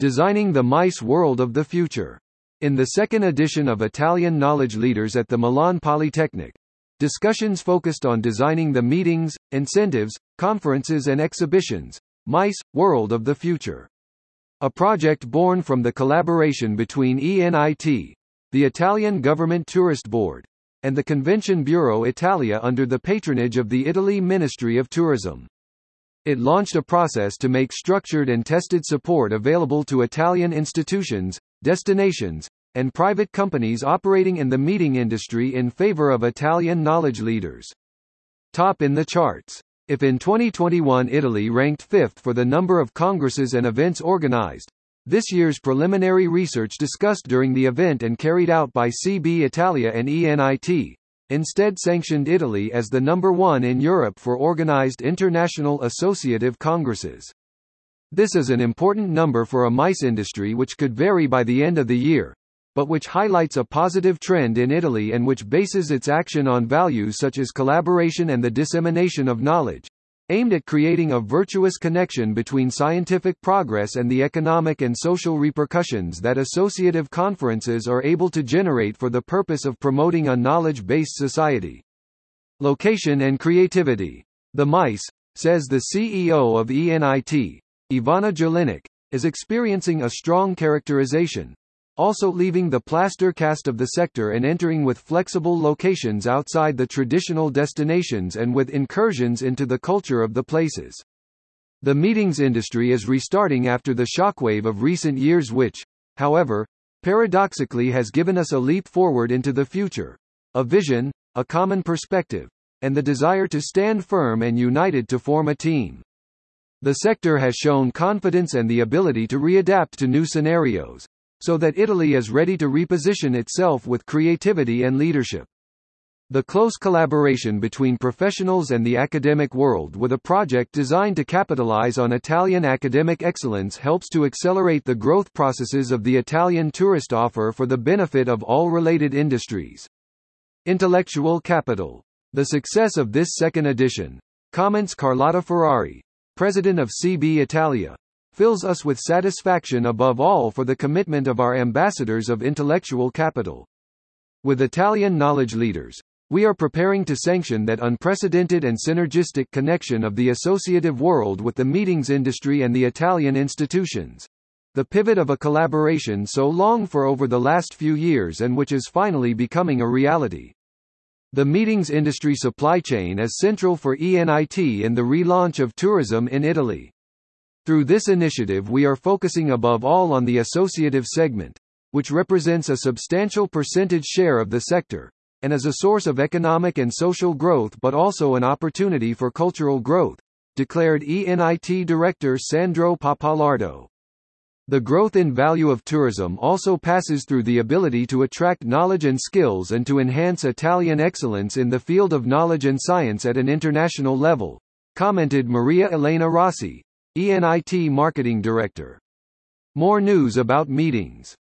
Designing the MICE World of the Future. In the second edition of Italian Knowledge Leaders at the Milan Polytechnic, discussions focused on designing the meetings, incentives, conferences and exhibitions, MICE, World of the Future. A project born from the collaboration between ENIT, the Italian Government Tourist Board, and the Convention Bureau Italia under the patronage of the Italy Ministry of Tourism. It launched a process to make structured and tested support available to Italian institutions, destinations, and private companies operating in the meeting industry in favor of Italian knowledge leaders. Top in the charts. If in 2021 Italy ranked fifth for the number of congresses and events organized, this year's preliminary research discussed during the event and carried out by CB Italia and ENIT, instead sanctioned Italy as the number one in Europe for organized international associative congresses. This is an important number for a MICE industry which could vary by the end of the year, but which highlights a positive trend in Italy and which bases its action on values such as collaboration and the dissemination of knowledge, aimed at creating a virtuous connection between scientific progress and the economic and social repercussions that associative conferences are able to generate for the purpose of promoting a knowledge-based society. Location and creativity. The MICE, says the CEO of ENIT, Ivana Jelinek, is experiencing a strong characterization, also leaving the plaster cast of the sector and entering with flexible locations outside the traditional destinations and with incursions into the culture of the places. The meetings industry is restarting after the shockwave of recent years which, however, paradoxically has given us a leap forward into the future, a vision, a common perspective, and the desire to stand firm and united to form a team. The sector has shown confidence and the ability to readapt to new scenarios, so that Italy is ready to reposition itself with creativity and leadership. The close collaboration between professionals and the academic world with a project designed to capitalize on Italian academic excellence helps to accelerate the growth processes of the Italian tourist offer for the benefit of all related industries. Intellectual capital. The success of this second edition, comments Carlotta Ferrari, president of CB Italia, fills us with satisfaction above all for the commitment of our ambassadors of intellectual capital. With Italian knowledge leaders, we are preparing to sanction that unprecedented and synergistic connection of the associative world with the meetings industry and the Italian institutions. The pivot of a collaboration so long for over the last few years and which is finally becoming a reality. The meetings industry supply chain is central for ENIT in the relaunch of tourism in Italy. Through this initiative we are focusing above all on the associative segment, which represents a substantial percentage share of the sector, and is a source of economic and social growth but also an opportunity for cultural growth, declared ENIT Director Sandro Pappalardo. The growth in value of tourism also passes through the ability to attract knowledge and skills and to enhance Italian excellence in the field of knowledge and science at an international level, commented Maria Elena Rossi, ENIT Marketing Director. More news about meetings.